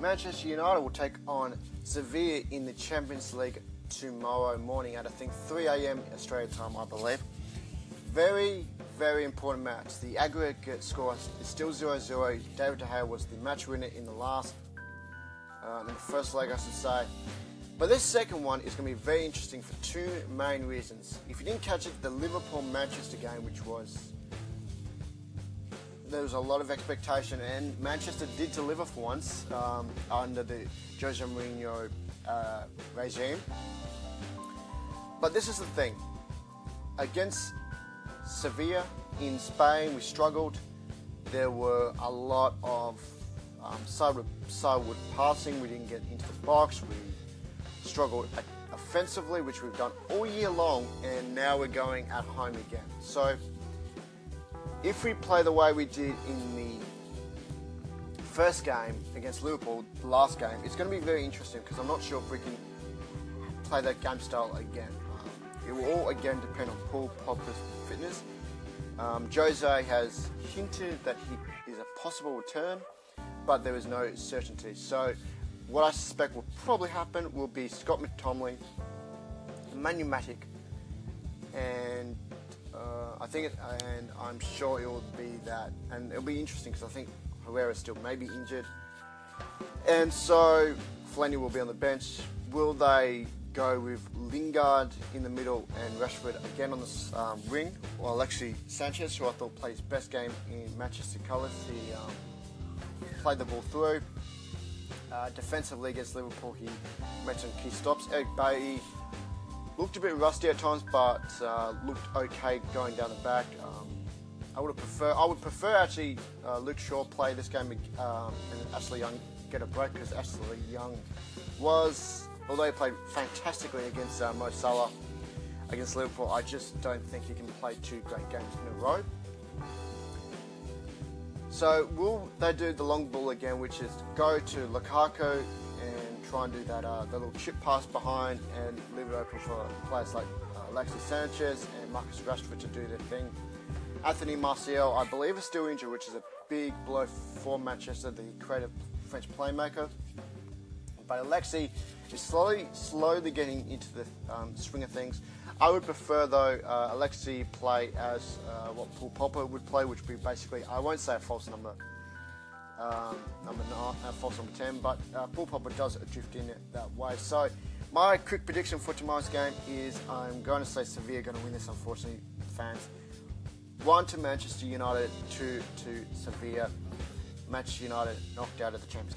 Manchester United will take on Sevilla in the Champions League tomorrow morning at I think 3 a.m. Australia time, I believe. Very, very important match. The aggregate score is still 0-0. David De Gea was the match winner in the last, um, in the first leg, I should say. But this second one is going to be very interesting for two main reasons. If you didn't catch it, the Liverpool Manchester game, which was there was a lot of expectation, and Manchester did deliver for once um, under the Jose Mourinho uh, regime. But this is the thing against Sevilla in Spain, we struggled. There were a lot of um, sideward, passing. We didn't get into the box. We struggled offensively, which we've done all year long, and now we're going at home again. So, if we play the way we did in the first game against Liverpool, the last game, it's going to be very interesting because I'm not sure if we can play that game style again. Um, it will all again depend on Paul Pogba's fitness. Um, Jose has hinted that he is a possible return, but there is no certainty. So, what I suspect will probably happen will be Scott McTominay, Manu Matic, and uh, I think, it, and I'm sure it will be that, and it'll be interesting because I think Herrera still may be injured, and so Fellaini will be on the bench. Will they go with Lingard in the middle and Rashford again on the um, wing, or Alexis Sanchez, who I thought played his best game in Manchester colours. He um, played the ball through. Uh, defensively against Liverpool, he made some key stops. Eric Bailly looked a bit rusty at times, but uh, looked okay going down the back. Um, I would prefer, I would prefer actually uh, Luke Shaw play this game um, and Ashley Young get a break because Ashley Young was, although he played fantastically against uh, Mo Salah against Liverpool, I just don't think he can play two great games in a row. So will they do the long ball again, which is go to Lukaku try and do that, uh, little chip pass behind and leave it open for players like uh, Alexis Sanchez and Marcus Rashford to do their thing. Anthony Martial, I believe, is still injured, which is a big blow for Manchester, the creative French playmaker. But Alexi is slowly, slowly getting into the um, swing of things. I would prefer, though, uh, Alexi play as uh, what Paul Pogba would play, which would be basically, I won't say a false number, um, number nine, uh, false number 10, but uh, Paul Pogba does drift in that way. So, my quick prediction for tomorrow's game is I'm going to say Sevilla going to win this, unfortunately, fans. One to Manchester United, two to Sevilla. Manchester United knocked out of the Champions